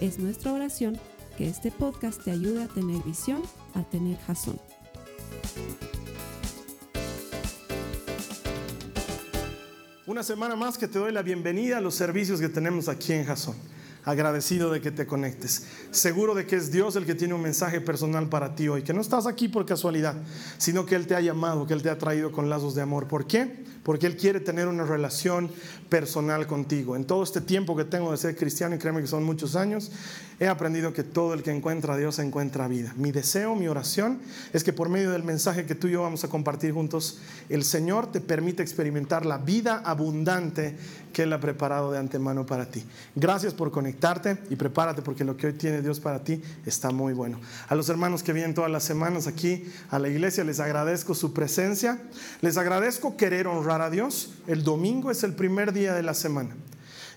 Es nuestra oración que este podcast te ayude a tener visión, a tener jazón. Una semana más que te doy la bienvenida a los servicios que tenemos aquí en Jason. Agradecido de que te conectes. Seguro de que es Dios el que tiene un mensaje personal para ti hoy. Que no estás aquí por casualidad, sino que Él te ha llamado, que Él te ha traído con lazos de amor. ¿Por qué? Porque Él quiere tener una relación personal contigo. En todo este tiempo que tengo de ser cristiano, y créeme que son muchos años, he aprendido que todo el que encuentra a Dios encuentra vida. Mi deseo, mi oración es que por medio del mensaje que tú y yo vamos a compartir juntos, el Señor te permite experimentar la vida abundante que Él ha preparado de antemano para ti. Gracias por conectarte y prepárate porque lo que hoy tiene Dios para ti está muy bueno. A los hermanos que vienen todas las semanas aquí a la iglesia les agradezco su presencia, les agradezco querer honrar a Dios. El domingo es el primer día de la semana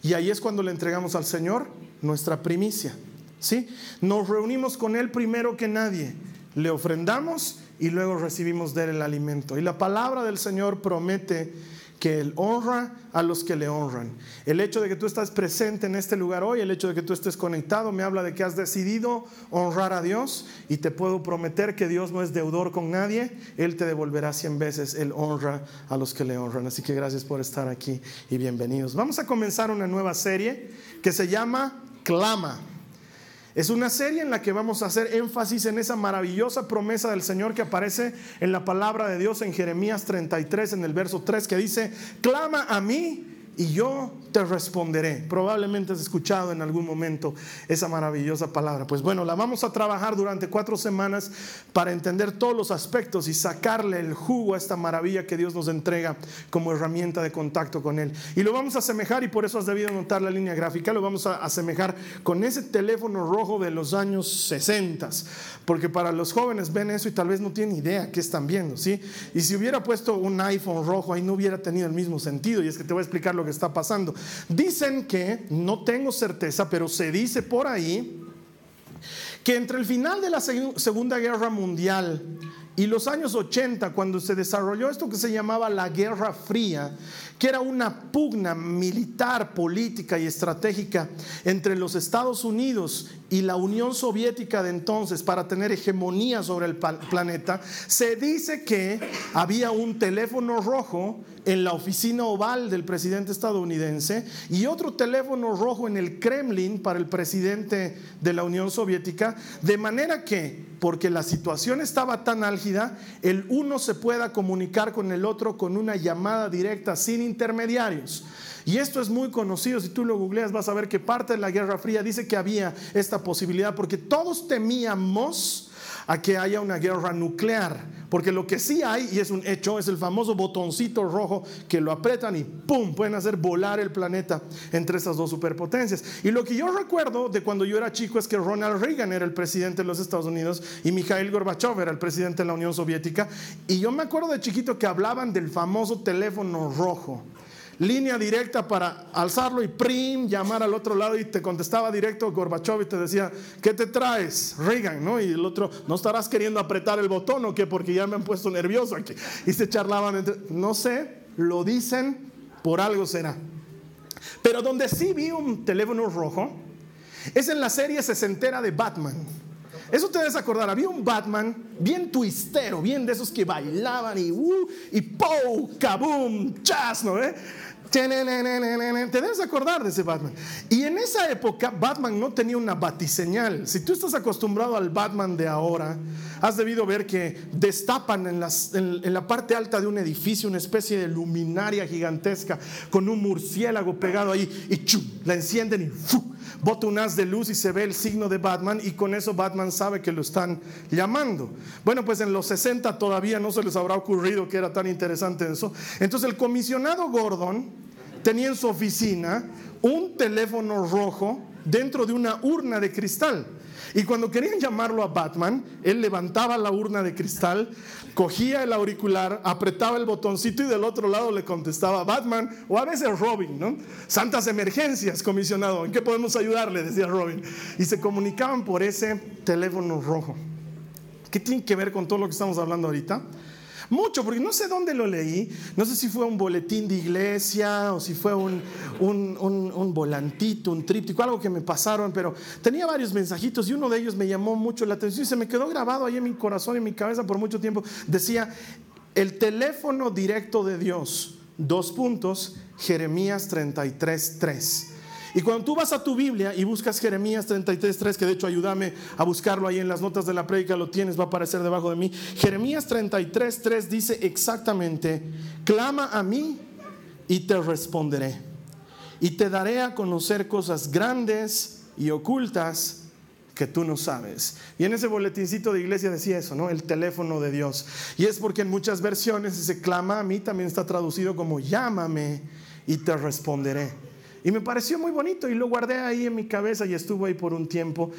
y ahí es cuando le entregamos al Señor nuestra primicia. ¿Sí? Nos reunimos con Él primero que nadie, le ofrendamos y luego recibimos de Él el alimento. Y la palabra del Señor promete que Él honra a los que le honran. El hecho de que tú estás presente en este lugar hoy, el hecho de que tú estés conectado, me habla de que has decidido honrar a Dios y te puedo prometer que Dios no es deudor con nadie, Él te devolverá cien veces, Él honra a los que le honran. Así que gracias por estar aquí y bienvenidos. Vamos a comenzar una nueva serie que se llama Clama. Es una serie en la que vamos a hacer énfasis en esa maravillosa promesa del Señor que aparece en la palabra de Dios en Jeremías 33, en el verso 3, que dice, clama a mí y yo te responderé. Probablemente has escuchado en algún momento esa maravillosa palabra. Pues bueno, la vamos a trabajar durante cuatro semanas para entender todos los aspectos y sacarle el jugo a esta maravilla que Dios nos entrega como herramienta de contacto con Él. Y lo vamos a asemejar, y por eso has debido notar la línea gráfica, lo vamos a asemejar con ese teléfono rojo de los años 60. Porque para los jóvenes ven eso y tal vez no tienen idea qué están viendo, ¿sí? Y si hubiera puesto un iPhone rojo ahí no hubiera tenido el mismo sentido. Y es que te voy a explicar lo que está pasando. Dicen que, no tengo certeza, pero se dice por ahí, que entre el final de la Segunda Guerra Mundial y los años 80, cuando se desarrolló esto que se llamaba la Guerra Fría, que era una pugna militar, política y estratégica entre los Estados Unidos y la Unión Soviética de entonces para tener hegemonía sobre el planeta, se dice que había un teléfono rojo en la oficina oval del presidente estadounidense y otro teléfono rojo en el Kremlin para el presidente de la Unión Soviética, de manera que, porque la situación estaba tan álgida, el uno se pueda comunicar con el otro con una llamada directa sin intermediarios. Y esto es muy conocido, si tú lo googleas vas a ver que parte de la Guerra Fría dice que había esta posibilidad porque todos temíamos a que haya una guerra nuclear. Porque lo que sí hay, y es un hecho, es el famoso botoncito rojo que lo apretan y ¡pum! pueden hacer volar el planeta entre esas dos superpotencias. Y lo que yo recuerdo de cuando yo era chico es que Ronald Reagan era el presidente de los Estados Unidos y Mikhail Gorbachev era el presidente de la Unión Soviética. Y yo me acuerdo de chiquito que hablaban del famoso teléfono rojo línea directa para alzarlo y prim, llamar al otro lado y te contestaba directo Gorbachev y te decía, ¿qué te traes? Reagan, ¿no? Y el otro, ¿no estarás queriendo apretar el botón o qué? Porque ya me han puesto nervioso aquí. Y se charlaban entre, no sé, lo dicen, por algo será. Pero donde sí vi un teléfono rojo es en la serie sesentera de Batman. Eso te debes acordar, había un Batman bien twistero, bien de esos que bailaban y uh, y ¡pow! ¡kaboom! ¡chas! ¿no? Eh? Te debes acordar de ese Batman. Y en esa época Batman no tenía una batiseñal. Si tú estás acostumbrado al Batman de ahora, has debido ver que destapan en, la parte alta de un edificio una especie de luminaria gigantesca con un murciélago pegado ahí y ¡chum! la encienden y ¡fu! bota un haz de luz y se ve el signo de Batman y con eso Batman sabe que lo están llamando. Bueno, pues en los 60 todavía no se les habrá ocurrido que era tan interesante eso. Entonces el comisionado Gordon tenía en su oficina un teléfono rojo dentro de una urna de cristal. Y cuando querían llamarlo a Batman, él levantaba la urna de cristal, cogía el auricular, apretaba el botoncito y del otro lado le contestaba Batman o a veces Robin, ¿no? Santas emergencias, comisionado, ¿en qué podemos ayudarle? Decía Robin. Y se comunicaban por ese teléfono rojo. ¿Qué tiene que ver con todo lo que estamos hablando ahorita? Mucho, porque no sé dónde lo leí, no sé si fue un boletín de iglesia o si fue un, un, volantito, un tríptico, algo que me pasaron, pero tenía varios mensajitos y uno de ellos me llamó mucho la atención y se me quedó grabado ahí en mi corazón y en mi cabeza por mucho tiempo. Decía, el teléfono directo de Dios, dos puntos, Jeremías 33, 3. Y cuando tú vas a tu Biblia y buscas Jeremías 33.3, que de hecho ayúdame a buscarlo ahí en las notas de la prédica, lo tienes, va a aparecer debajo de mí. Jeremías 33.3 dice exactamente, clama a mí y te responderé. Y te daré a conocer cosas grandes y ocultas que tú no sabes. Y en ese boletincito de iglesia decía eso, ¿no? El teléfono de Dios. Y es porque en muchas versiones ese clama a mí también está traducido como llámame y te responderé. Y me pareció muy bonito y lo guardé ahí en mi cabeza y estuvo ahí por un tiempo.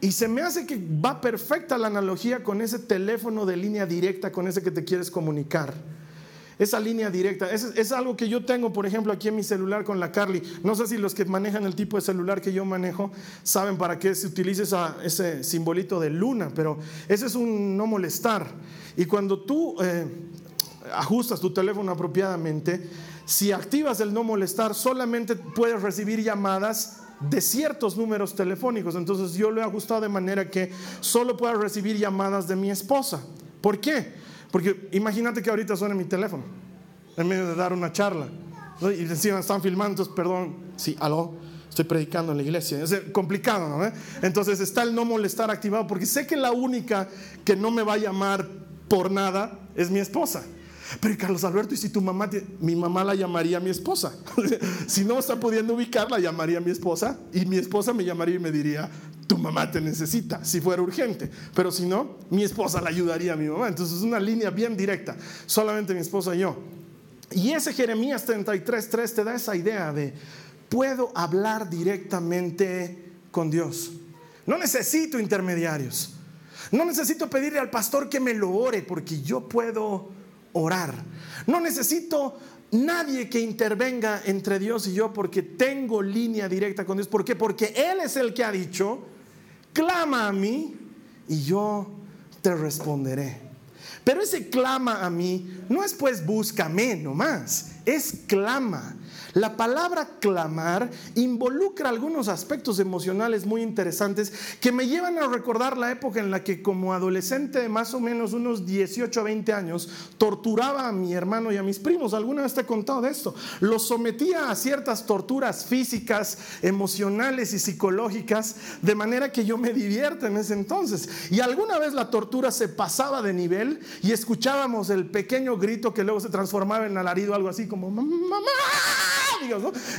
Y se me hace que va perfecta la analogía con ese teléfono de línea directa, con ese que te quieres comunicar. Esa línea directa, es, es, algo que yo tengo, por ejemplo, aquí en mi celular con la Carly. No sé si los que manejan el tipo de celular que yo manejo saben para qué se utiliza ese simbolito de luna, pero ese es un no molestar. Y cuando tú eh, ajustas tu teléfono apropiadamente, si activas el no molestar, solamente puedes recibir llamadas de ciertos números telefónicos. Entonces yo lo he ajustado de manera que solo pueda recibir llamadas de mi esposa. ¿Por qué? Porque imagínate que ahorita suene mi teléfono en medio de dar una charla. Y encima están filmando, entonces, perdón, sí, aló, estoy predicando en la iglesia. Es complicado, ¿no? Entonces está el no molestar activado porque sé que la única que no me va a llamar por nada es mi esposa. Pero Carlos Alberto, ¿y si tu mamá, mi mamá la llamaría mi esposa? si no está pudiendo ubicar, la llamaría mi esposa y mi esposa me llamaría y me diría, tu mamá te necesita, si fuera urgente. Pero si no, mi esposa la ayudaría a mi mamá. Entonces es una línea bien directa, solamente mi esposa y yo. Y ese Jeremías 33.3 te da esa idea de, puedo hablar directamente con Dios. No necesito intermediarios. No necesito pedirle al pastor que me lo ore porque yo puedo orar. No necesito nadie que intervenga entre Dios y yo porque tengo línea directa con Dios. ¿Por qué? Porque Él es el que ha dicho, clama a mí y yo te responderé. Pero ese clama a mí no es pues búscame nomás, es clama. La palabra clamar involucra algunos aspectos emocionales muy interesantes que me llevan a recordar la época en la que como adolescente de más o menos unos 18 a 20 años torturaba a mi hermano y a mis primos. Alguna vez te he contado de esto. Los sometía a ciertas torturas físicas, emocionales y psicológicas de manera que yo me divierta en ese entonces. Y alguna vez la tortura se pasaba de nivel y escuchábamos el pequeño grito que luego se transformaba en alarido, algo así como mamá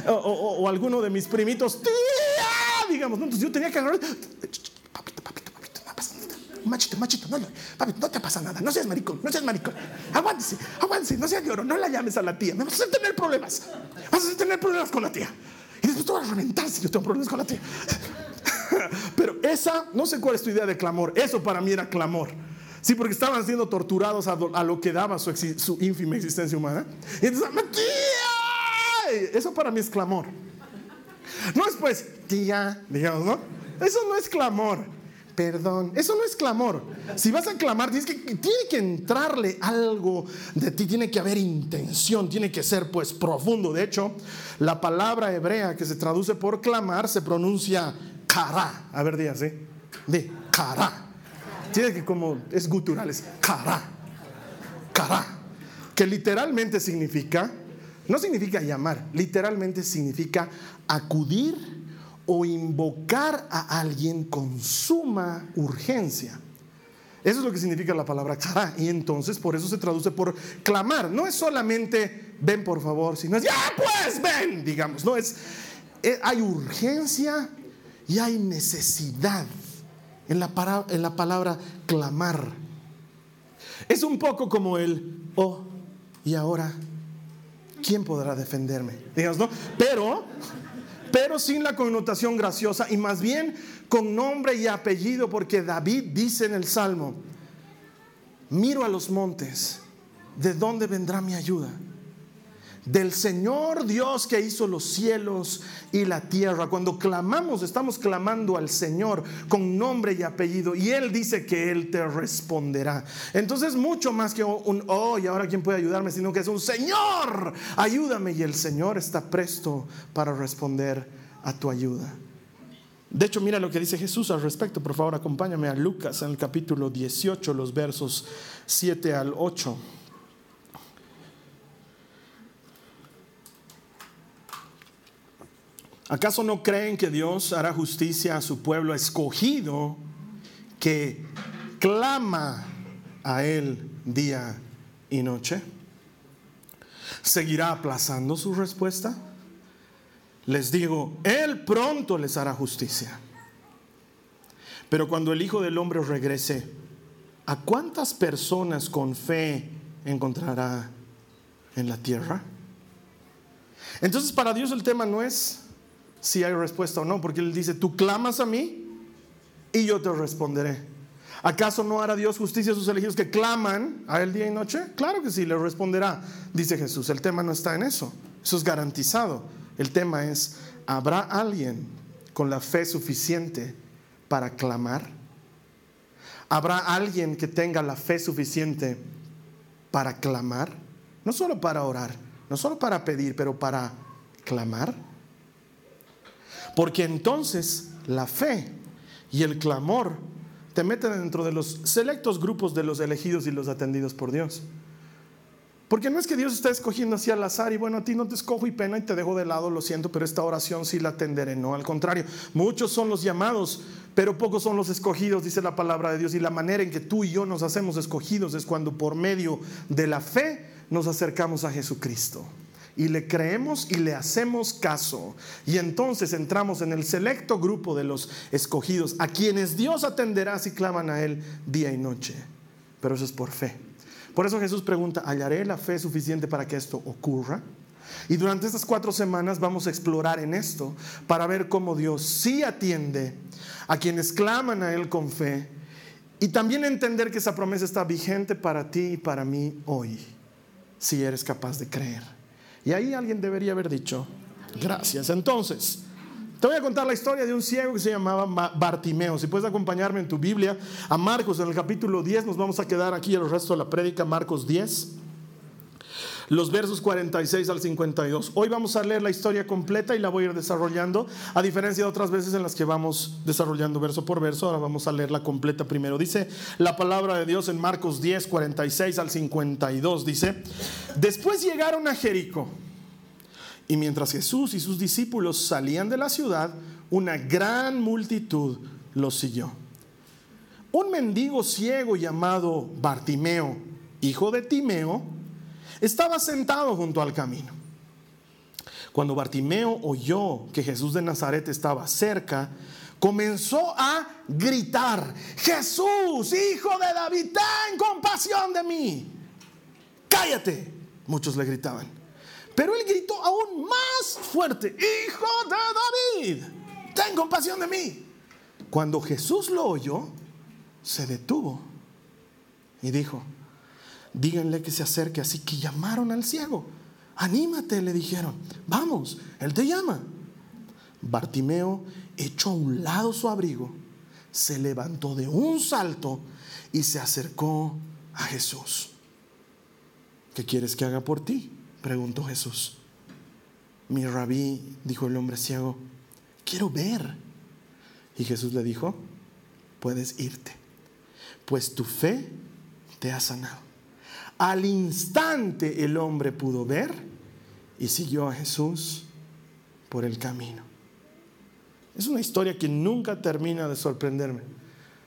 o, alguno de mis primitos, tía, digamos, Entonces yo tenía que agarrar, papito, papito, papito, no pasa nada. Machito, machito, no, no, papi, no te pasa nada, no seas maricón, no seas maricón. Aguántese, aguántese, no seas lloro, no la llames a la tía, me vas a tener problemas, vas a tener problemas con la tía. Y después tú vas a reventar si yo tengo problemas con la tía. Pero esa, no sé cuál es tu idea de clamor, eso para mí era clamor. Sí, porque estaban siendo torturados a, lo que daba su, su ínfima existencia humana. Y entonces, eso para mí es clamor. No es pues, tía, digamos, ¿no? Eso no es clamor. Perdón, eso no es clamor. Si vas a clamar, tienes que, tiene que entrarle algo de ti, tiene que haber intención, tiene que ser pues profundo. De hecho, la palabra hebrea que se traduce por clamar se pronuncia kara. A ver, días, ¿eh? De kara. Tiene que como, es gutural, es kara. Kara. Que literalmente significa no significa llamar, literalmente significa acudir o invocar a alguien con suma urgencia. Eso es lo que significa la palabra cara. Y entonces por eso se traduce por clamar. No es solamente ven por favor, sino es ya pues ven, digamos. No es, eh, hay urgencia y hay necesidad en la, en la palabra clamar. Es un poco como el oh y ahora ¿quién podrá defenderme? Digamos, ¿no? Pero, pero sin la connotación graciosa y más bien con nombre y apellido, porque David dice en el Salmo, miro a los montes, ¿de dónde vendrá mi ayuda? Del Señor Dios que hizo los cielos y la tierra. Cuando clamamos, estamos clamando al Señor con nombre y apellido y Él dice que Él te responderá. Entonces mucho más que un, oh, y ahora quién puede ayudarme, sino que es un Señor, ayúdame y el Señor está presto para responder a tu ayuda. De hecho, mira lo que dice Jesús al respecto. Por favor, acompáñame a Lucas en el capítulo 18, los versos 7 al 8. ¿Acaso no creen que Dios hará justicia a su pueblo escogido que clama a Él día y noche? ¿Seguirá aplazando su respuesta? Les digo, Él pronto les hará justicia. Pero cuando el Hijo del Hombre regrese, ¿a cuántas personas con fe encontrará en la tierra? Entonces para Dios el tema no es si hay respuesta o no, porque Él dice, tú clamas a mí y yo te responderé. ¿Acaso no hará Dios justicia a sus elegidos que claman a Él día y noche? Claro que sí, le responderá, dice Jesús. El tema no está en eso, eso es garantizado. El tema es, ¿habrá alguien con la fe suficiente para clamar? ¿Habrá alguien que tenga la fe suficiente para clamar? No solo para orar, no solo para pedir, pero para clamar. Porque entonces la fe y el clamor te meten dentro de los selectos grupos de los elegidos y los atendidos por Dios. Porque no es que Dios está escogiendo así al azar y bueno, a ti no te escojo y pena y te dejo de lado, lo siento, pero esta oración sí la atenderé. No, al contrario, muchos son los llamados, pero pocos son los escogidos, dice la palabra de Dios. Y la manera en que tú y yo nos hacemos escogidos es cuando por medio de la fe nos acercamos a Jesucristo y le creemos y le hacemos caso. Y entonces entramos en el selecto grupo de los escogidos, a quienes Dios atenderá si claman a Él día y noche. Pero eso es por fe. Por eso Jesús pregunta, ¿hallaré la fe suficiente para que esto ocurra? Y durante estas cuatro semanas vamos a explorar en esto para ver cómo Dios sí atiende a quienes claman a Él con fe y también entender que esa promesa está vigente para ti y para mí hoy, si eres capaz de creer. Y ahí alguien debería haber dicho, gracias. Entonces, te voy a contar la historia de un ciego que se llamaba Bartimeo. Si puedes acompañarme en tu Biblia a Marcos en el capítulo 10, nos vamos a quedar aquí el resto de la prédica, Marcos 10 los versos 46 al 52. Hoy vamos a leer la historia completa y la voy a ir desarrollando, a diferencia de otras veces en las que vamos desarrollando verso por verso, ahora vamos a leerla completa primero. Dice la palabra de Dios en Marcos 10, 46 al 52, dice, después llegaron a Jericó y mientras Jesús y sus discípulos salían de la ciudad, una gran multitud los siguió. Un mendigo ciego llamado Bartimeo, hijo de Timeo, estaba sentado junto al camino. Cuando Bartimeo oyó que Jesús de Nazaret estaba cerca, comenzó a gritar, Jesús, hijo de David, ten compasión de mí. Cállate, muchos le gritaban. Pero él gritó aún más fuerte, hijo de David, ten compasión de mí. Cuando Jesús lo oyó, se detuvo y dijo, díganle que se acerque. Así que llamaron al ciego. Anímate, le dijeron. Vamos, él te llama. Bartimeo echó a un lado su abrigo, se levantó de un salto y se acercó a Jesús. ¿Qué quieres que haga por ti? preguntó Jesús. Mi rabí, dijo el hombre ciego, quiero ver. Y Jesús le dijo, puedes irte, pues tu fe te ha sanado. Al instante el hombre pudo ver y siguió a Jesús por el camino. Es una historia que nunca termina de sorprenderme.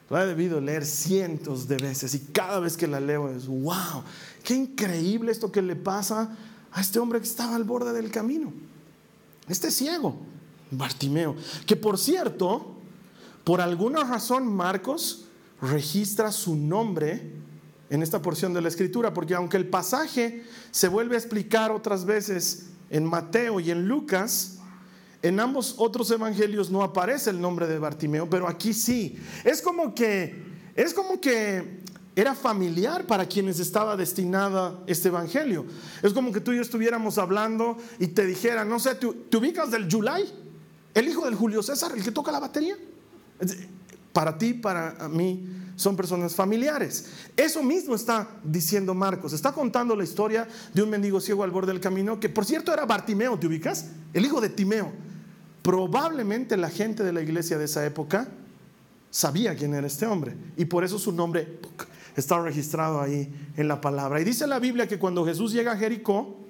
La he debido leer cientos de veces y cada vez que la leo es, wow, qué increíble esto que le pasa a este hombre que estaba al borde del camino. Este ciego, Bartimeo, que por cierto, por alguna razón Marcos registra su nombre en esta porción de la escritura, porque aunque el pasaje se vuelve a explicar otras veces en Mateo y en Lucas, en ambos otros evangelios no aparece el nombre de Bartimeo, pero aquí sí. Es como que, es como que era familiar para quienes estaba destinada este evangelio. Es como que tú y yo estuviéramos hablando y te dijera, no sé, ¿te, ubicas del July? El hijo del Julio César, el que toca la batería. Para ti, para mí, son personas familiares. Eso mismo está diciendo Marcos. Está contando la historia de un mendigo ciego al borde del camino, que por cierto era Bartimeo, ¿te ubicas? El hijo de Timeo. Probablemente la gente de la iglesia de esa época sabía quién era este hombre y por eso su nombre está registrado ahí en la palabra. Y dice la Biblia que cuando Jesús llega a Jericó,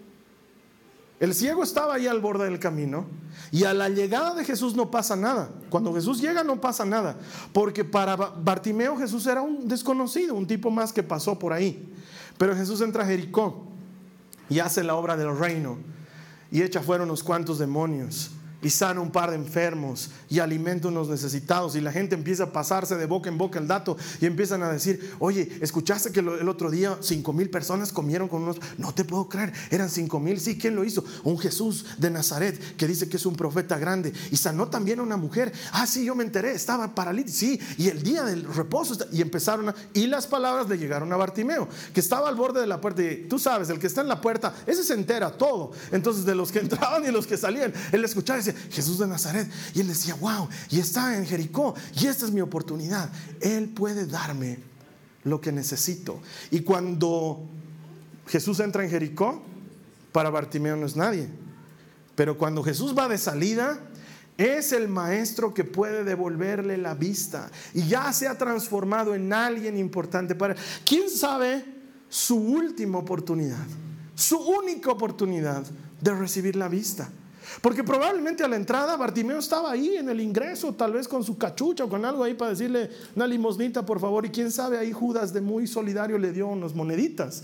el ciego estaba ahí al borde del camino y a la llegada de Jesús no pasa nada. Cuando Jesús llega no pasa nada, porque para Bartimeo Jesús era un desconocido, un tipo más que pasó por ahí. Pero Jesús entra a Jericó y hace la obra del reino y echa fuera unos cuantos demonios y sana un par de enfermos y alimenta unos necesitados y la gente empieza a pasarse de boca en boca el dato y empiezan a decir, oye, ¿escuchaste que el otro día cinco mil personas comieron con unos? No te puedo creer, eran cinco mil, sí, ¿quién lo hizo? Un Jesús de Nazaret que dice que es un profeta grande y sanó también a una mujer. Ah, sí, yo me enteré, estaba paralítico, sí, y el día del reposo y empezaron a, y las palabras le llegaron a Bartimeo, que estaba al borde de la puerta y tú sabes, el que está en la puerta, ese se entera todo. Entonces de los que entraban y los que salían, él escuchaba y decía, Jesús de Nazaret. Y él decía, wow, y está en Jericó, y esta es mi oportunidad. Él puede darme lo que necesito. Y cuando Jesús entra en Jericó, para Bartimeo no es nadie. Pero cuando Jesús va de salida, es el maestro que puede devolverle la vista. Y ya se ha transformado en alguien importante para... ¿Quién sabe su última oportunidad? Su única oportunidad de recibir la vista. Porque probablemente a la entrada Bartimeo estaba ahí en el ingreso, tal vez con su cachucha o con algo ahí para decirle una limosnita, por favor. Y quién sabe, ahí Judas de muy solidario le dio unas moneditas.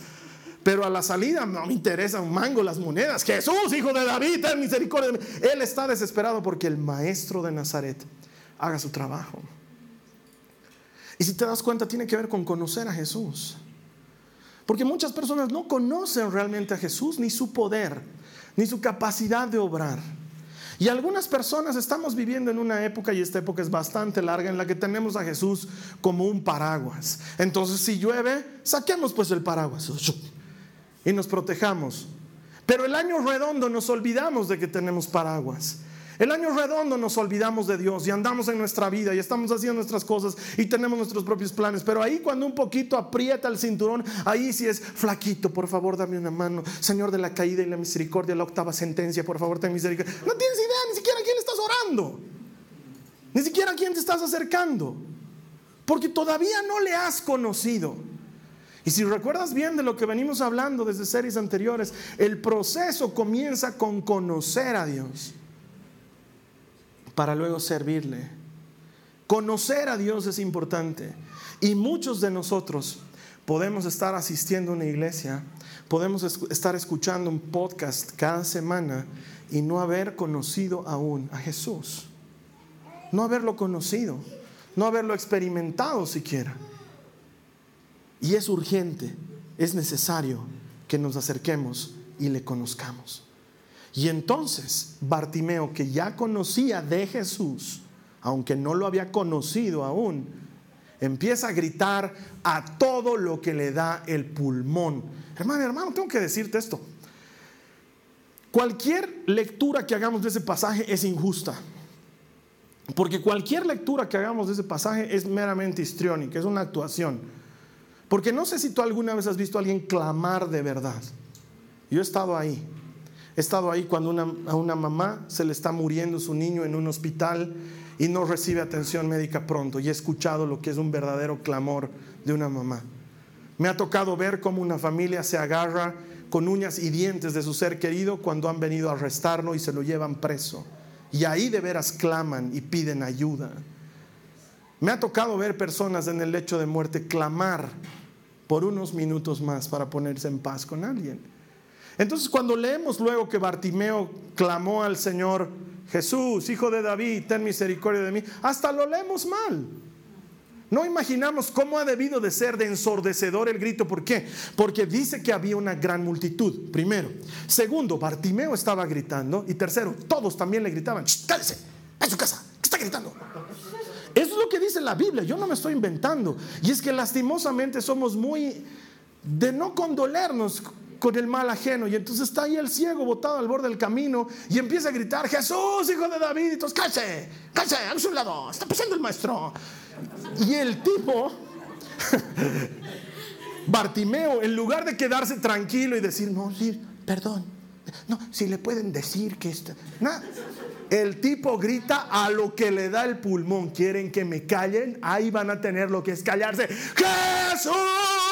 Pero a la salida no me interesa un mango las monedas. Jesús, hijo de David, ten misericordia. Él está desesperado porque el maestro de Nazaret haga su trabajo. Y si te das cuenta, tiene que ver con conocer a Jesús. Porque muchas personas no conocen realmente a Jesús ni su poder ni su capacidad de obrar. Y algunas personas estamos viviendo en una época, y esta época es bastante larga, en la que tenemos a Jesús como un paraguas. Entonces, si llueve, saquemos pues el paraguas y nos protejamos. Pero el año redondo nos olvidamos de que tenemos paraguas. El año redondo nos olvidamos de Dios y andamos en nuestra vida y estamos haciendo nuestras cosas y tenemos nuestros propios planes. Pero ahí cuando un poquito aprieta el cinturón, ahí sí es flaquito, por favor dame una mano. Señor de la caída y la misericordia, la octava sentencia, por favor ten misericordia. No tienes idea ni siquiera a quién estás orando. Ni siquiera a quién te estás acercando. Porque todavía no le has conocido. Y si recuerdas bien de lo que venimos hablando desde series anteriores, el proceso comienza con conocer a Dios para luego servirle. Conocer a Dios es importante. Y muchos de nosotros podemos estar asistiendo a una iglesia, podemos estar escuchando un podcast cada semana y no haber conocido aún a Jesús. No haberlo conocido, no haberlo experimentado siquiera. Y es urgente, es necesario que nos acerquemos y le conozcamos. Y entonces Bartimeo, que ya conocía de Jesús, aunque no lo había conocido aún, empieza a gritar a todo lo que le da el pulmón. Hermano, hermano, tengo que decirte esto. Cualquier lectura que hagamos de ese pasaje es injusta. Porque cualquier lectura que hagamos de ese pasaje es meramente histriónica, es una actuación. Porque no sé si tú alguna vez has visto a alguien clamar de verdad. Yo he estado ahí. He estado ahí cuando a una mamá se le está muriendo su niño en un hospital y no recibe atención médica pronto y he escuchado lo que es un verdadero clamor de una mamá. Me ha tocado ver cómo una familia se agarra con uñas y dientes de su ser querido cuando han venido a arrestarlo y se lo llevan preso. Y ahí de veras claman y piden ayuda. Me ha tocado ver personas en el lecho de muerte clamar por unos minutos más para ponerse en paz con alguien. Entonces cuando leemos luego que Bartimeo clamó al Señor, Jesús, hijo de David, ten misericordia de mí, hasta lo leemos mal. No imaginamos cómo ha debido de ser de ensordecedor el grito. ¿Por qué? Porque dice que había una gran multitud, primero. Segundo, Bartimeo estaba gritando. Y tercero, todos también le gritaban, cállese, a su casa, ¿qué está gritando? Eso es lo que dice la Biblia, yo no me estoy inventando. Y es que lastimosamente somos muy de no condolernos con el mal ajeno. Y entonces está ahí el ciego botado al borde del camino y empieza a gritar, Jesús, hijo de David. Y entonces, cállese, cállese, a lado, está pasando el maestro. Y el tipo, Bartimeo, en lugar de quedarse tranquilo y decir, no, sí, perdón, no, si le pueden decir que está... El tipo grita a lo que le da el pulmón. ¿Quieren que me callen? Ahí van a tener lo que es callarse. Jesús.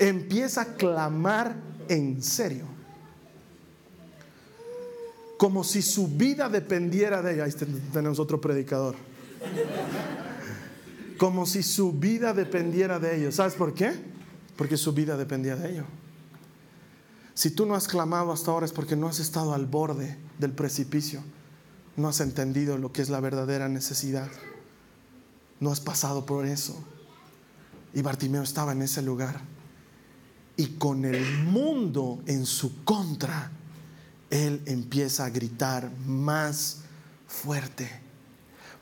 Empieza a clamar en serio. Como si su vida dependiera de ella. Ahí tenemos otro predicador. Como si su vida dependiera de ello. ¿Sabes por qué? Porque su vida dependía de ello. Si tú no has clamado hasta ahora es porque no has estado al borde del precipicio. No has entendido lo que es la verdadera necesidad. No has pasado por eso. Y Bartimeo estaba en ese lugar. Y con el mundo en su contra, él empieza a gritar más fuerte.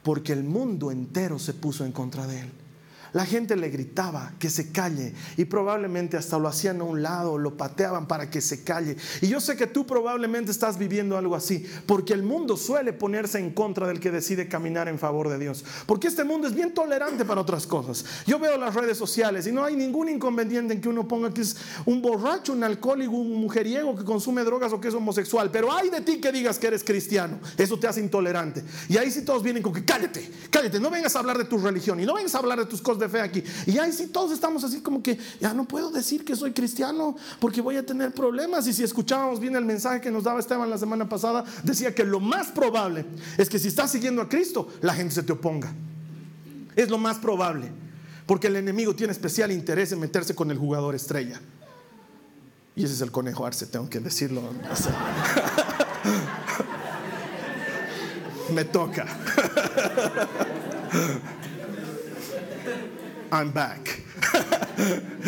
Porque el mundo entero se puso en contra de él. La gente le gritaba que se calle y probablemente hasta lo hacían a un lado, lo pateaban para que se calle. Y yo sé que tú probablemente estás viviendo algo así, porque el mundo suele ponerse en contra del que decide caminar en favor de Dios. Porque este mundo es bien tolerante para otras cosas. Yo veo las redes sociales y no hay ningún inconveniente en que uno ponga que es un borracho, un alcohólico, un mujeriego que consume drogas o que es homosexual. Pero hay de ti que digas que eres cristiano. Eso te hace intolerante. Y ahí sí todos vienen con que cállate, cállate, no vengas a hablar de tu religión y no vengas a hablar de tus cosas de fe aquí. Y ahí sí todos estamos así como que ya no puedo decir que soy cristiano porque voy a tener problemas. Y si escuchábamos bien el mensaje que nos daba Esteban la semana pasada, decía que lo más probable es que si estás siguiendo a Cristo, la gente se te oponga. Es lo más probable. Porque el enemigo tiene especial interés en meterse con el jugador estrella. Y ese es el conejo Arce, tengo que decirlo. Me toca. I'm back.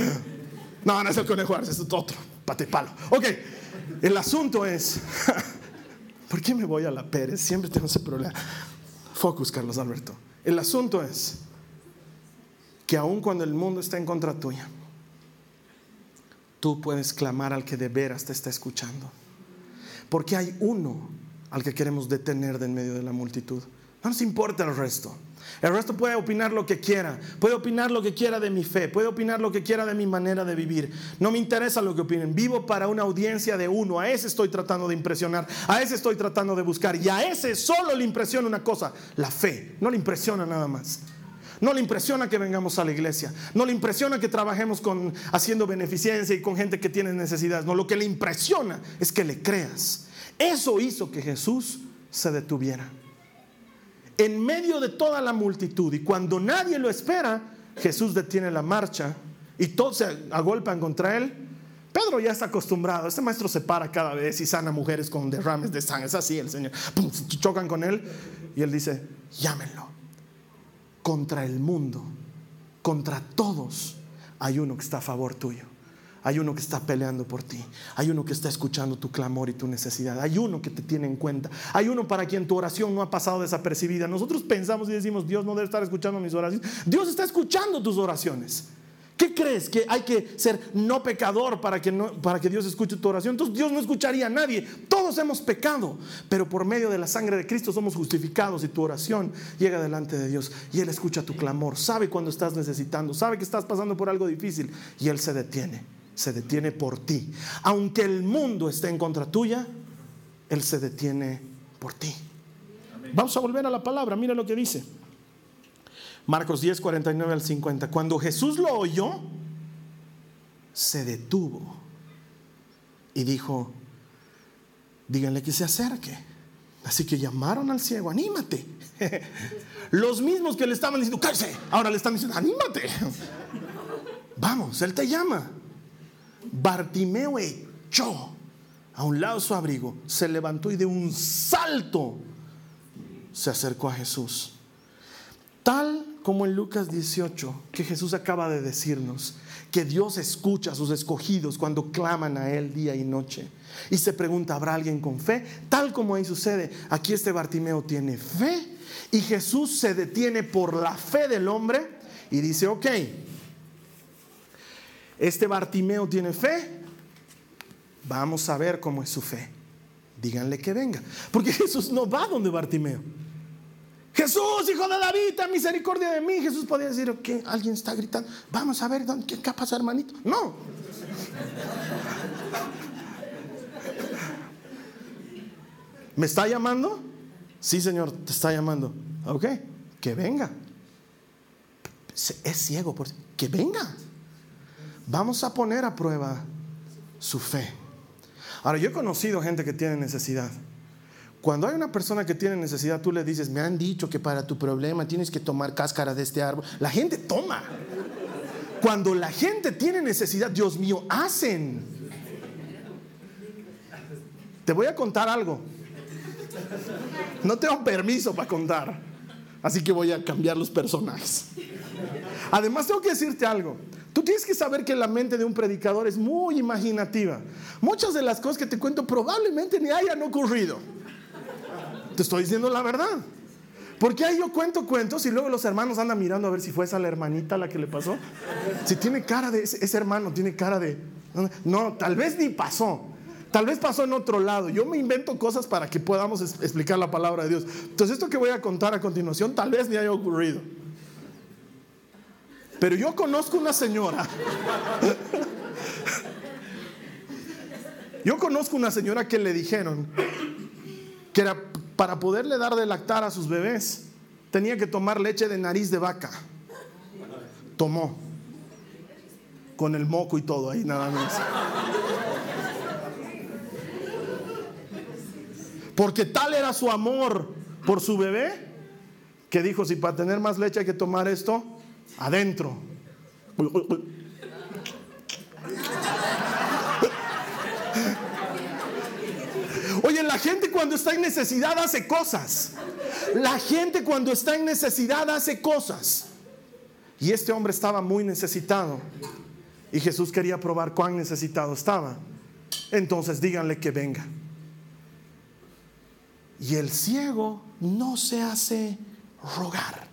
no, no es el conejo Arce, es otro, patepalo. Ok, el asunto es, ¿por qué me voy a la Pérez? Siempre tengo ese problema. Focus, Carlos Alberto. El asunto es que aun cuando el mundo está en contra tuya, tú puedes clamar al que de veras te está escuchando. Porque hay uno al que queremos detener de en medio de la multitud. No nos importa el resto. El resto puede opinar lo que quiera, puede opinar lo que quiera de mi fe, puede opinar lo que quiera de mi manera de vivir. No me interesa lo que opinen. Vivo para una audiencia de uno. A ese estoy tratando de impresionar, a ese estoy tratando de buscar. Y a ese solo le impresiona una cosa, la fe. No le impresiona nada más. No le impresiona que vengamos a la iglesia. No le impresiona que trabajemos con, haciendo beneficencia y con gente que tiene necesidades. No, lo que le impresiona es que le creas. Eso hizo que Jesús se detuviera en medio de toda la multitud y cuando nadie lo espera, Jesús detiene la marcha y todos se agolpan contra él. Pedro ya está acostumbrado, este maestro se para cada vez y sana mujeres con derrames de sangre, es así el Señor. chocan con él y él dice, llámenlo. Contra el mundo, contra todos, hay uno que está a favor tuyo. Hay uno que está peleando por ti. Hay uno que está escuchando tu clamor y tu necesidad. Hay uno que te tiene en cuenta. Hay uno para quien tu oración no ha pasado desapercibida. Nosotros pensamos y decimos, Dios no debe estar escuchando mis oraciones. Dios está escuchando tus oraciones. ¿Qué crees? ¿Que hay que ser no pecador para que, para que Dios escuche tu oración? Entonces Dios no escucharía a nadie. Todos hemos pecado, pero por medio de la sangre de Cristo somos justificados y tu oración llega delante de Dios y Él escucha tu clamor, sabe cuando estás necesitando, sabe que estás pasando por algo difícil y Él se detiene se detiene por ti. Aunque el mundo esté en contra tuya, Él se detiene por ti. Vamos a volver a la palabra, mira lo que dice. Marcos 10, 49 al 50. Cuando Jesús lo oyó, se detuvo y dijo, díganle que se acerque. Así que llamaron al ciego, anímate. Los mismos que le estaban diciendo, cállese, ahora le están diciendo, anímate. Vamos, Él te llama. Bartimeo echó a un lado su abrigo, se levantó y de un salto se acercó a Jesús. Tal como en Lucas 18, que Jesús acaba de decirnos, que Dios escucha a sus escogidos cuando claman a Él día y noche. Y se pregunta, ¿habrá alguien con fe? Tal como ahí sucede, aquí este Bartimeo tiene fe y Jesús se detiene por la fe del hombre y dice, ok, este Bartimeo tiene fe, vamos a ver cómo es su fe. Díganle que venga, porque Jesús no va donde Bartimeo. Jesús, hijo de David, misericordia de mí. Jesús podía decir, ok, alguien está gritando, vamos a ver, ¿qué, qué pasa, hermanito? No. ¿Me está llamando? Sí, Señor, te está llamando. Ok, que venga. Es ciego, por... que venga. Vamos a poner a prueba su fe. Ahora, yo he conocido gente que tiene necesidad. Cuando hay una persona que tiene necesidad, tú le dices, me han dicho que para tu problema tienes que tomar cáscara de este árbol. La gente toma. Cuando la gente tiene necesidad, Dios mío, hacen. Te voy a contar algo. No tengo permiso para contar. Así que voy a cambiar los personajes. Además, tengo que decirte algo. Tú tienes que saber que la mente de un predicador es muy imaginativa. Muchas de las cosas que te cuento probablemente ni hayan ocurrido. Te estoy diciendo la verdad. Porque ahí yo cuento cuentos y luego los hermanos andan mirando a ver si fue esa la hermanita la que le pasó. Si tiene cara de ese, ese hermano, tiene cara de... No, tal vez ni pasó. Tal vez pasó en otro lado. Yo me invento cosas para que podamos explicar la palabra de Dios. Entonces esto que voy a contar a continuación tal vez ni haya ocurrido. Pero yo conozco una señora. Yo conozco una señora que le dijeron que era para poderle dar de lactar a sus bebés, tenía que tomar leche de nariz de vaca. Tomó. Con el moco y todo ahí nada más. Porque tal era su amor por su bebé que dijo, si para tener más leche hay que tomar esto, adentro. Oye, la gente cuando está en necesidad hace cosas. La gente cuando está en necesidad hace cosas. Y este hombre estaba muy necesitado. Y Jesús quería probar cuán necesitado estaba. Entonces díganle que venga. Y el ciego no se hace rogar,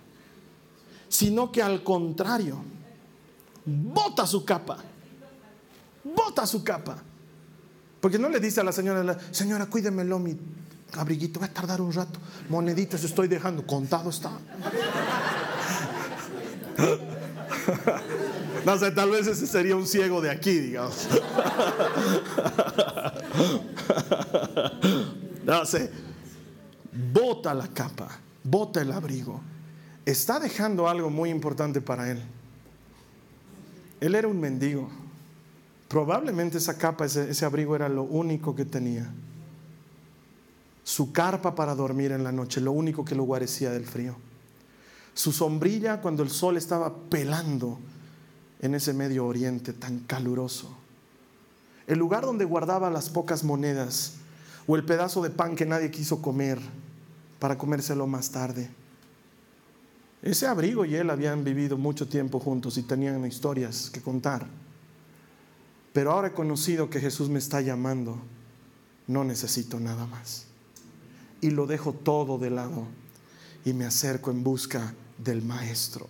sino que al contrario, bota su capa, bota su capa. Porque no le dice a la señora, señora, cuídemelo mi abriguito, va a tardar un rato, moneditas estoy dejando, contado está. No sé, tal vez ese sería un ciego de aquí, digamos. No sé, bota la capa, bota el abrigo. Está dejando algo muy importante para él. Él era un mendigo. Probablemente esa capa, ese, abrigo era lo único que tenía. Su carpa para dormir en la noche, lo único que lo guarecía del frío. Su sombrilla cuando el sol estaba pelando en ese Medio Oriente tan caluroso. El lugar donde guardaba las pocas monedas o el pedazo de pan que nadie quiso comer para comérselo más tarde. Ese abrigo y él habían vivido mucho tiempo juntos y tenían historias que contar. Pero ahora he conocido que Jesús me está llamando, no necesito nada más. Y lo dejo todo de lado y me acerco en busca del Maestro.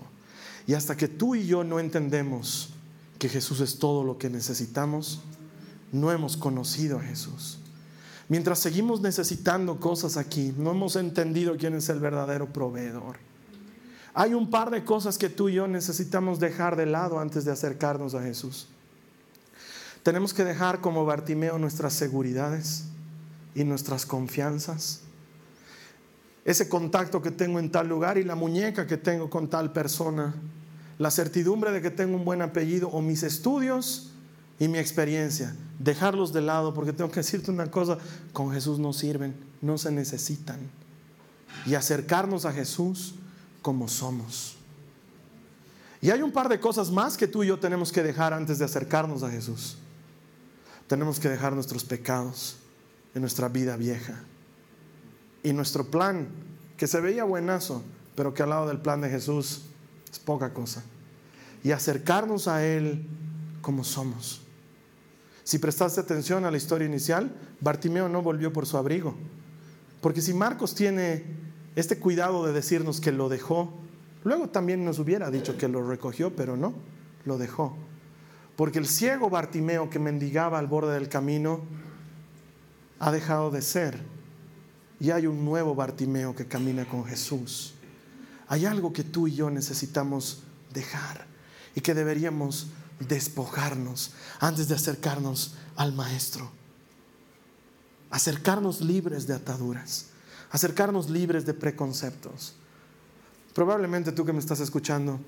Y hasta que tú y yo no entendemos que Jesús es todo lo que necesitamos, no hemos conocido a Jesús. Mientras seguimos necesitando cosas aquí, no hemos entendido quién es el verdadero proveedor. Hay un par de cosas que tú y yo necesitamos dejar de lado antes de acercarnos a Jesús. Tenemos que dejar como Bartimeo nuestras seguridades y nuestras confianzas. Ese contacto que tengo en tal lugar y la muñeca que tengo con tal persona. La certidumbre de que tengo un buen apellido o mis estudios y mi experiencia. Dejarlos de lado porque tengo que decirte una cosa, con Jesús no sirven, no se necesitan. Y acercarnos a Jesús como somos. Y hay un par de cosas más que tú y yo tenemos que dejar antes de acercarnos a Jesús. Tenemos que dejar nuestros pecados en nuestra vida vieja. Y nuestro plan, que se veía buenazo, pero que al lado del plan de Jesús Es poca cosa. Y acercarnos a Él como somos. Si prestaste atención a la historia inicial, Bartimeo no volvió por su abrigo. Porque si Marcos tiene este cuidado de decirnos que lo dejó, luego también nos hubiera dicho que lo recogió, pero no, lo dejó. Porque el ciego Bartimeo que mendigaba al borde del camino ha dejado de ser. Y hay un nuevo Bartimeo que camina con Jesús. Hay algo que tú y yo necesitamos dejar y que deberíamos despojarnos antes de acercarnos al Maestro. Acercarnos libres de ataduras, acercarnos libres de preconceptos. Probablemente tú que me estás escuchando,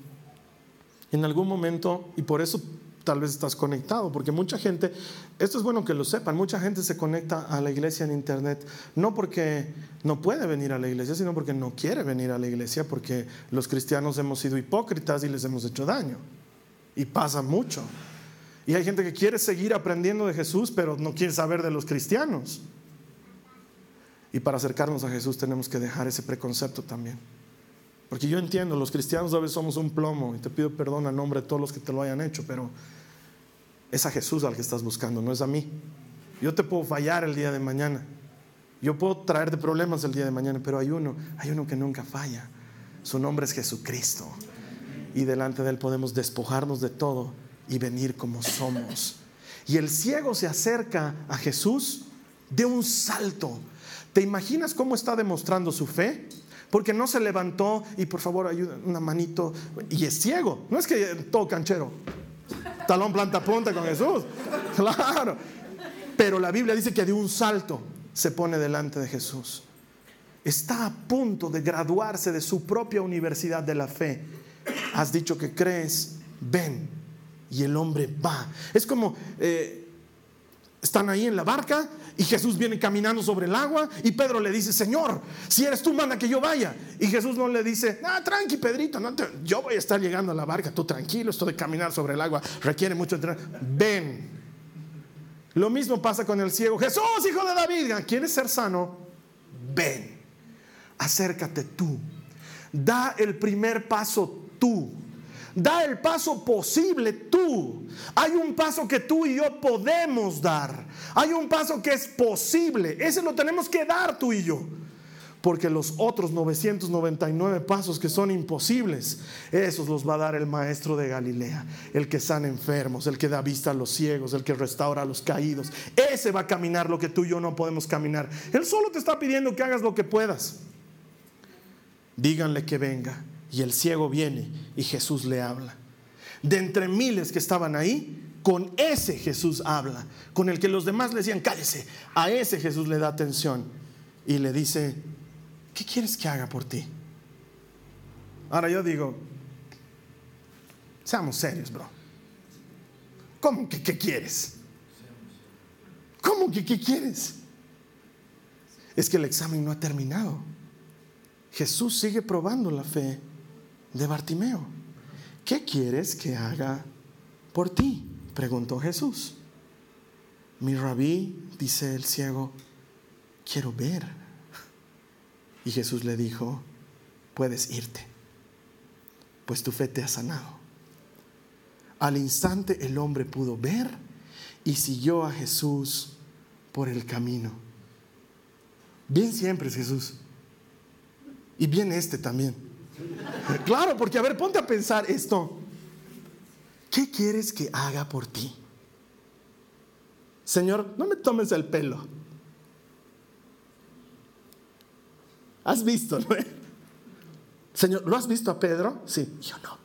en algún momento, y por eso tal vez estás conectado, porque mucha gente, esto es bueno que lo sepan, mucha gente se conecta a la iglesia en internet, no porque no puede venir a la iglesia, sino porque no quiere venir a la iglesia, porque los cristianos hemos sido hipócritas y les hemos hecho daño. Y pasa mucho. Y hay gente que quiere seguir aprendiendo de Jesús, pero no quiere saber de los cristianos. Y para acercarnos a Jesús tenemos que dejar ese preconcepto también. Porque yo entiendo, los cristianos a veces somos un plomo y te pido perdón a nombre de todos los que te lo hayan hecho, pero es a Jesús al que estás buscando, no es a mí. Yo te puedo fallar el día de mañana. Yo puedo traerte problemas el día de mañana, pero hay uno, hay uno que nunca falla. Su nombre es Jesucristo. Y delante de Él podemos despojarnos de todo y venir como somos. Y el ciego se acerca a Jesús de un salto. ¿Te imaginas cómo está demostrando su fe? porque no se levantó y por favor ayuda una manito. Y es ciego, no es que todo canchero, talón planta punta con Jesús, claro. Pero la Biblia dice que de un salto se pone delante de Jesús. Está a punto de graduarse de su propia universidad de la fe. Has dicho que crees, ven. Y el hombre va. Es como, eh, están ahí en la barca y Jesús viene caminando sobre el agua y Pedro le dice, Señor, si eres tú, manda que yo vaya. Y Jesús no le dice, ah, tranqui, Pedrito, no yo voy a estar llegando a la barca, tú tranquilo, esto de caminar sobre el agua requiere mucho entrenamiento. Ven. Lo mismo pasa con el ciego. Jesús, hijo de David, ¿quieres ser sano? Ven. Acércate tú. Da el primer paso tú. Da el paso posible tú. Hay un paso que tú y yo podemos dar. Hay un paso que es posible. Ese lo tenemos que dar tú y yo. Porque los otros 999 pasos que son imposibles, esos los va a dar el maestro de Galilea, el que sana enfermos, el que da vista a los ciegos, el que restaura a los caídos. Ese va a caminar lo que tú y yo no podemos caminar. Él solo te está pidiendo que hagas lo que puedas. Díganle que venga. Y el ciego viene y Jesús le habla. De entre miles que estaban ahí, con ese Jesús habla, con el que los demás le decían, cállese, a ese Jesús le da atención y le dice, ¿qué quieres que haga por ti? Ahora yo digo, seamos serios, bro. ¿Cómo que qué quieres? ¿Cómo que qué quieres? Es que el examen no ha terminado. Jesús sigue probando la fe de Bartimeo. ¿Qué quieres que haga por ti? Preguntó Jesús. Mi rabí, dice el ciego, quiero ver. Y Jesús le dijo, puedes irte, pues tu fe te ha sanado. Al instante el hombre pudo ver y siguió a Jesús por el camino. Bien siempre es Jesús. Y bien este también. Claro, porque a ver, ponte a pensar esto. ¿Qué quieres que haga por ti? Señor, no me tomes el pelo. ¿Has visto, no? Señor, ¿lo has visto a Pedro? Sí, yo no.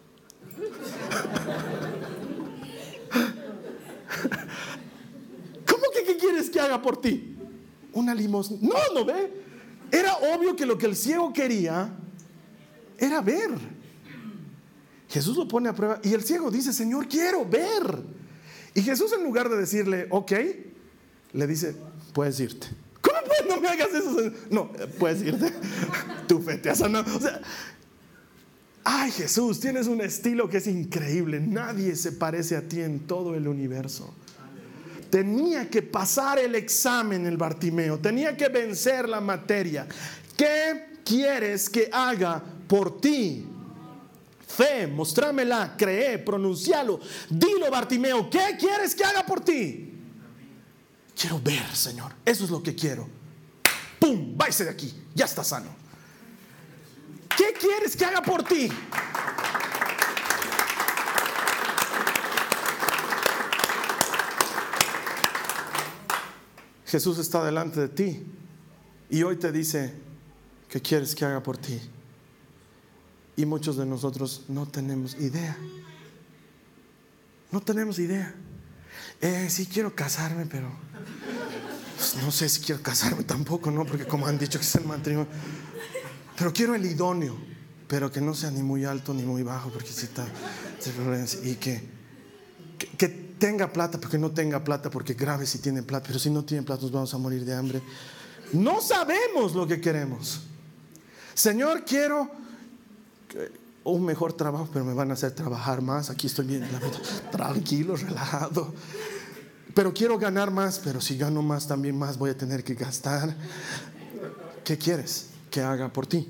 ¿Cómo que qué quieres que haga por ti? Una limosna. No, no ve. Era obvio que lo que el ciego quería era ver. Jesús lo pone a prueba y el ciego dice, Señor, quiero ver. Y Jesús en lugar de decirle, ok, le dice, puedes irte. ¿Cómo puedes? No me hagas eso. No, puedes irte. Tu fe te ha sanado. O sea, ay Jesús, tienes un estilo que es increíble. Nadie se parece a ti en todo el universo. Tenía que pasar el examen el Bartimeo, tenía que vencer la materia. ¿Qué quieres que haga por ti? Fe, mostrámela, cree, pronuncialo. Dilo, Bartimeo, ¿qué quieres que haga por ti? Quiero ver, Señor. Eso es lo que quiero. ¡Pum! Váyase de aquí. Ya está sano. ¿Qué quieres que haga por ti? Jesús está delante de ti y hoy te dice que quieres que haga por ti. Y muchos de nosotros no tenemos idea. No tenemos idea. Eh, sí quiero casarme, pero pues, no sé si quiero casarme tampoco, ¿no? Porque como han dicho que es el matrimonio. Pero quiero el idóneo, pero que no sea ni muy alto ni muy bajo, porque si está... Y que, que, que tenga plata, porque no tenga plata, porque grave si tiene plata, pero si no tiene plata nos vamos a morir de hambre. No sabemos lo que queremos. Señor, quiero un mejor trabajo, pero me van a hacer trabajar más. Aquí estoy bien, tranquilo, relajado. Pero quiero ganar más, pero si gano más, también más voy a tener que gastar. ¿Qué quieres que haga por ti?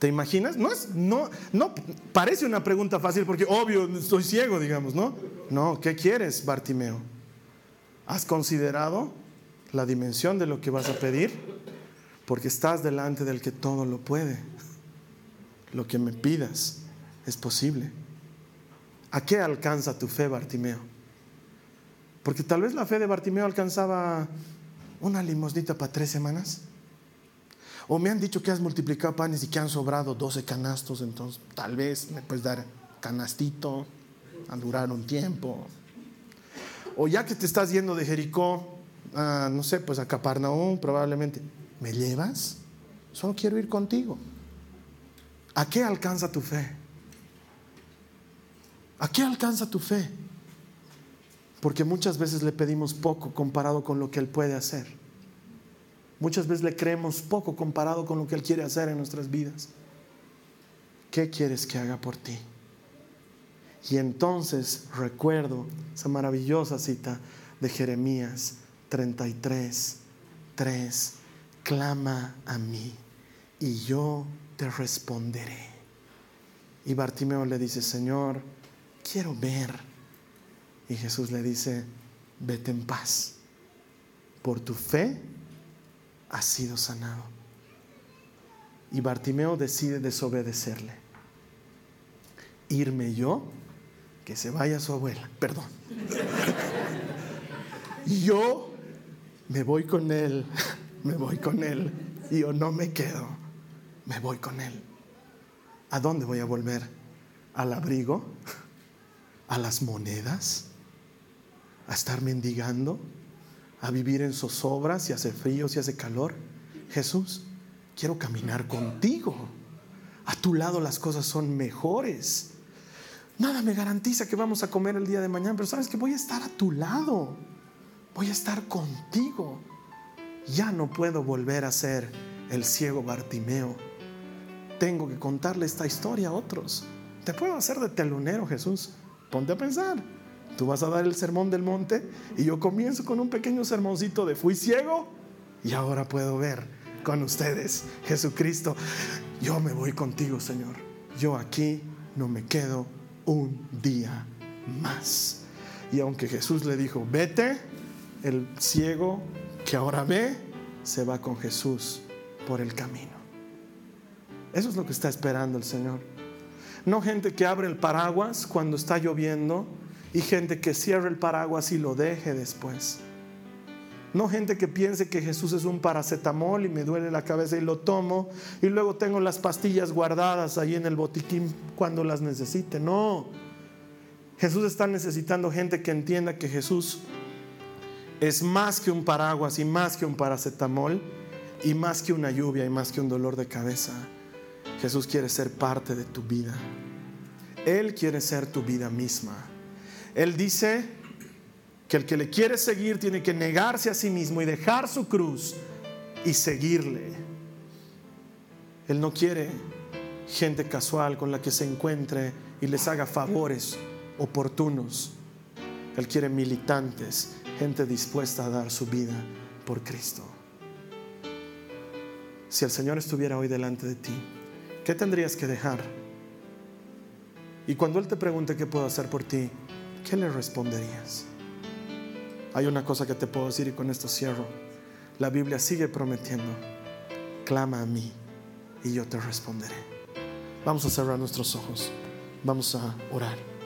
¿Te imaginas? No, es, no, no parece una pregunta fácil porque obvio estoy ciego, digamos, ¿no? No, ¿qué quieres, Bartimeo? ¿Has considerado la dimensión de lo que vas a pedir? Porque estás delante del que todo lo puede. Lo que me pidas es posible. ¿A qué alcanza tu fe, Bartimeo? Porque tal vez la fe de Bartimeo alcanzaba una limosnita para tres semanas. O me han dicho que has multiplicado panes y que han sobrado 12 canastos, entonces tal vez me puedes dar canastito a durar un tiempo. O ya que te estás yendo de Jericó, no sé, pues a Capernaum probablemente, ¿me llevas? Solo quiero ir contigo. ¿A qué alcanza tu fe? ¿A qué alcanza tu fe? Porque muchas veces le pedimos poco comparado con lo que Él puede hacer. Muchas veces le creemos poco comparado con lo que Él quiere hacer en nuestras vidas. ¿Qué quieres que haga por ti? Y entonces recuerdo esa maravillosa cita de Jeremías 33, 3. Clama a mí y yo te responderé. Y Bartimeo le dice, Señor, quiero ver. Y Jesús le dice, vete en paz. Por tu fe ha sido sanado. Y Bartimeo decide desobedecerle. Irme yo, que se vaya su abuela, perdón. yo me voy con él, me voy con él. Y yo no me quedo, me voy con él. ¿A dónde voy a volver? ¿Al abrigo? ¿A las monedas? ¿A estar mendigando? a vivir en zozobra, si hace frío, si hace calor. Jesús, quiero caminar contigo. A tu lado las cosas son mejores. Nada me garantiza que vamos a comer el día de mañana, pero sabes que voy a estar a tu lado. Voy a estar contigo. Ya no puedo volver a ser el ciego Bartimeo. Tengo que contarle esta historia a otros. Te puedo hacer de telonero, Jesús. Ponte a pensar. Tú vas a dar el sermón del monte y yo comienzo con un pequeño sermoncito de fui ciego y ahora puedo ver con ustedes, Jesucristo. Yo me voy contigo, Señor. Yo aquí no me quedo un día más. Y aunque Jesús le dijo, vete, el ciego que ahora ve, se va con Jesús por el camino. Eso es lo que está esperando el Señor. No gente que abre el paraguas cuando está lloviendo y gente que cierre el paraguas y lo deje después. No gente que piense que Jesús es un paracetamol y me duele la cabeza y lo tomo y luego tengo las pastillas guardadas ahí en el botiquín cuando las necesite. No. Jesús está necesitando gente que entienda que Jesús es más que un paraguas y más que un paracetamol y más que una lluvia y más que un dolor de cabeza. Jesús quiere ser parte de tu vida. Él quiere ser tu vida misma. Él dice que el que le quiere seguir tiene que negarse a sí mismo y dejar su cruz y seguirle. Él no quiere gente casual con la que se encuentre y les haga favores oportunos. Él quiere militantes, gente dispuesta a dar su vida por Cristo. Si el Señor estuviera hoy delante de ti, ¿qué tendrías que dejar? Y cuando Él te pregunte qué puedo hacer por ti, ¿qué le responderías? Hay una cosa que te puedo decir y con esto cierro. La Biblia sigue prometiendo, clama a mí y yo te responderé. Vamos a cerrar nuestros ojos, vamos a orar.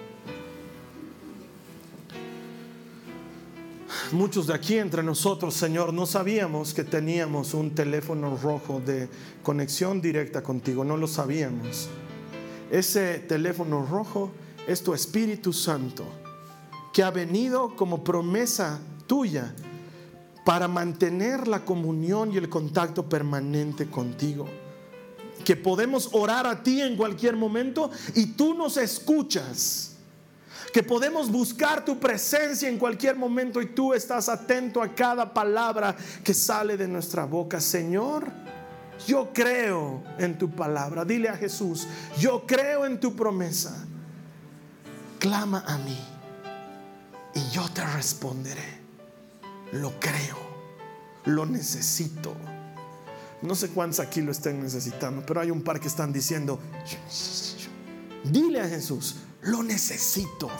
Muchos de aquí entre nosotros, Señor, no sabíamos que teníamos un teléfono rojo de conexión directa contigo, no lo sabíamos. Ese teléfono rojo es tu Espíritu Santo, que ha venido como promesa tuya para mantener la comunión y el contacto permanente contigo. Que podemos orar a ti en cualquier momento y tú nos escuchas que podemos buscar tu presencia en cualquier momento y tú estás atento a cada palabra que sale de nuestra boca. Señor, yo creo en tu palabra. Dile a Jesús, yo creo en tu promesa. Clama a mí y yo te responderé. Lo creo, lo necesito. No sé cuántos aquí lo estén necesitando, pero hay un par que están diciendo, dile a Jesús, lo necesito.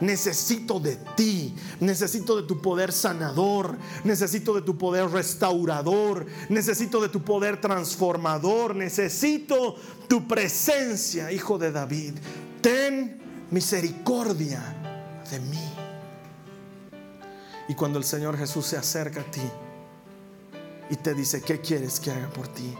Necesito de ti, necesito de tu poder sanador, necesito de tu poder restaurador, necesito de tu poder transformador, necesito tu presencia, hijo de David. Ten misericordia de mí. Y cuando el Señor Jesús se acerca a ti y te dice, ¿qué quieres que haga por ti?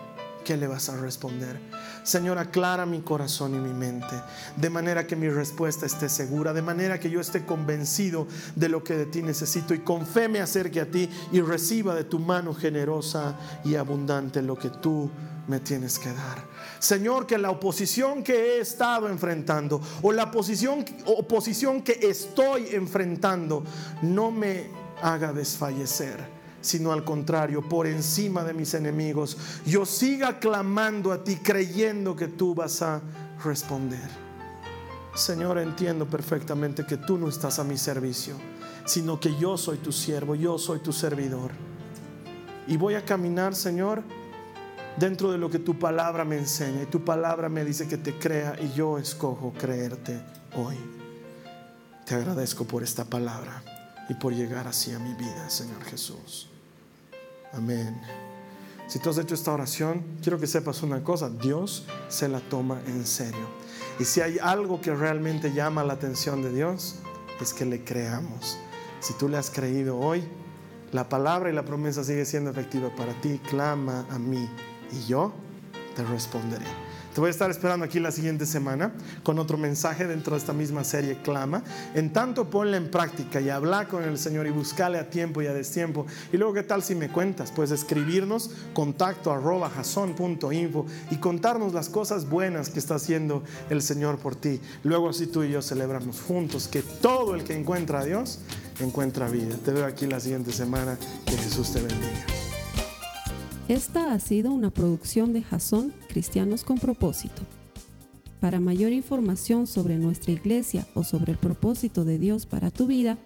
¿Qué le vas a responder? Señor, aclara mi corazón y mi mente, de manera que mi respuesta esté segura, de manera que yo esté convencido de lo que de ti necesito y con fe me acerque a ti y reciba de tu mano generosa y abundante lo que tú me tienes que dar. Señor, que la oposición que he estado enfrentando o la oposición, oposición que estoy enfrentando no me haga desfallecer sino al contrario, por encima de mis enemigos, yo siga clamando a ti, creyendo que tú vas a responder. Señor, entiendo perfectamente que tú no estás a mi servicio, sino que yo soy tu siervo, yo soy tu servidor. Y voy a caminar, Señor, dentro de lo que tu palabra me enseña. Y tu palabra me dice que te crea y yo escojo creerte hoy. Te agradezco por esta palabra y por llegar así a mi vida, Señor Jesús. Amén. Si tú has hecho esta oración, quiero que sepas una cosa, Dios se la toma en serio. Y si hay algo que realmente llama la atención de Dios, es que le creamos. Si tú le has creído hoy, la palabra y la promesa sigue siendo efectiva para ti. Clama a mí y yo te responderé. Te voy a estar esperando aquí la siguiente semana con otro mensaje dentro de esta misma serie Clama. En tanto, ponla en práctica y habla con el Señor y buscale a tiempo y a destiempo. Y luego, ¿qué tal si me cuentas? Puedes escribirnos contacto arroba jason.info y contarnos las cosas buenas que está haciendo el Señor por ti. Luego, así tú y yo celebramos juntos que todo el que encuentra a Dios encuentra vida. Te veo aquí la siguiente semana. Que Jesús te bendiga. Esta ha sido una producción de Jason Cristianos con Propósito. Para mayor información sobre nuestra iglesia o sobre el propósito de Dios para tu vida,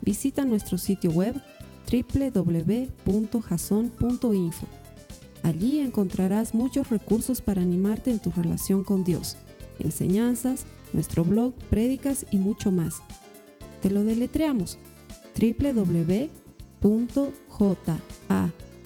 visita nuestro sitio web www.jason.info. Allí encontrarás muchos recursos para animarte en tu relación con Dios, enseñanzas, nuestro blog, prédicas y mucho más. Te lo deletreamos www.jazon.info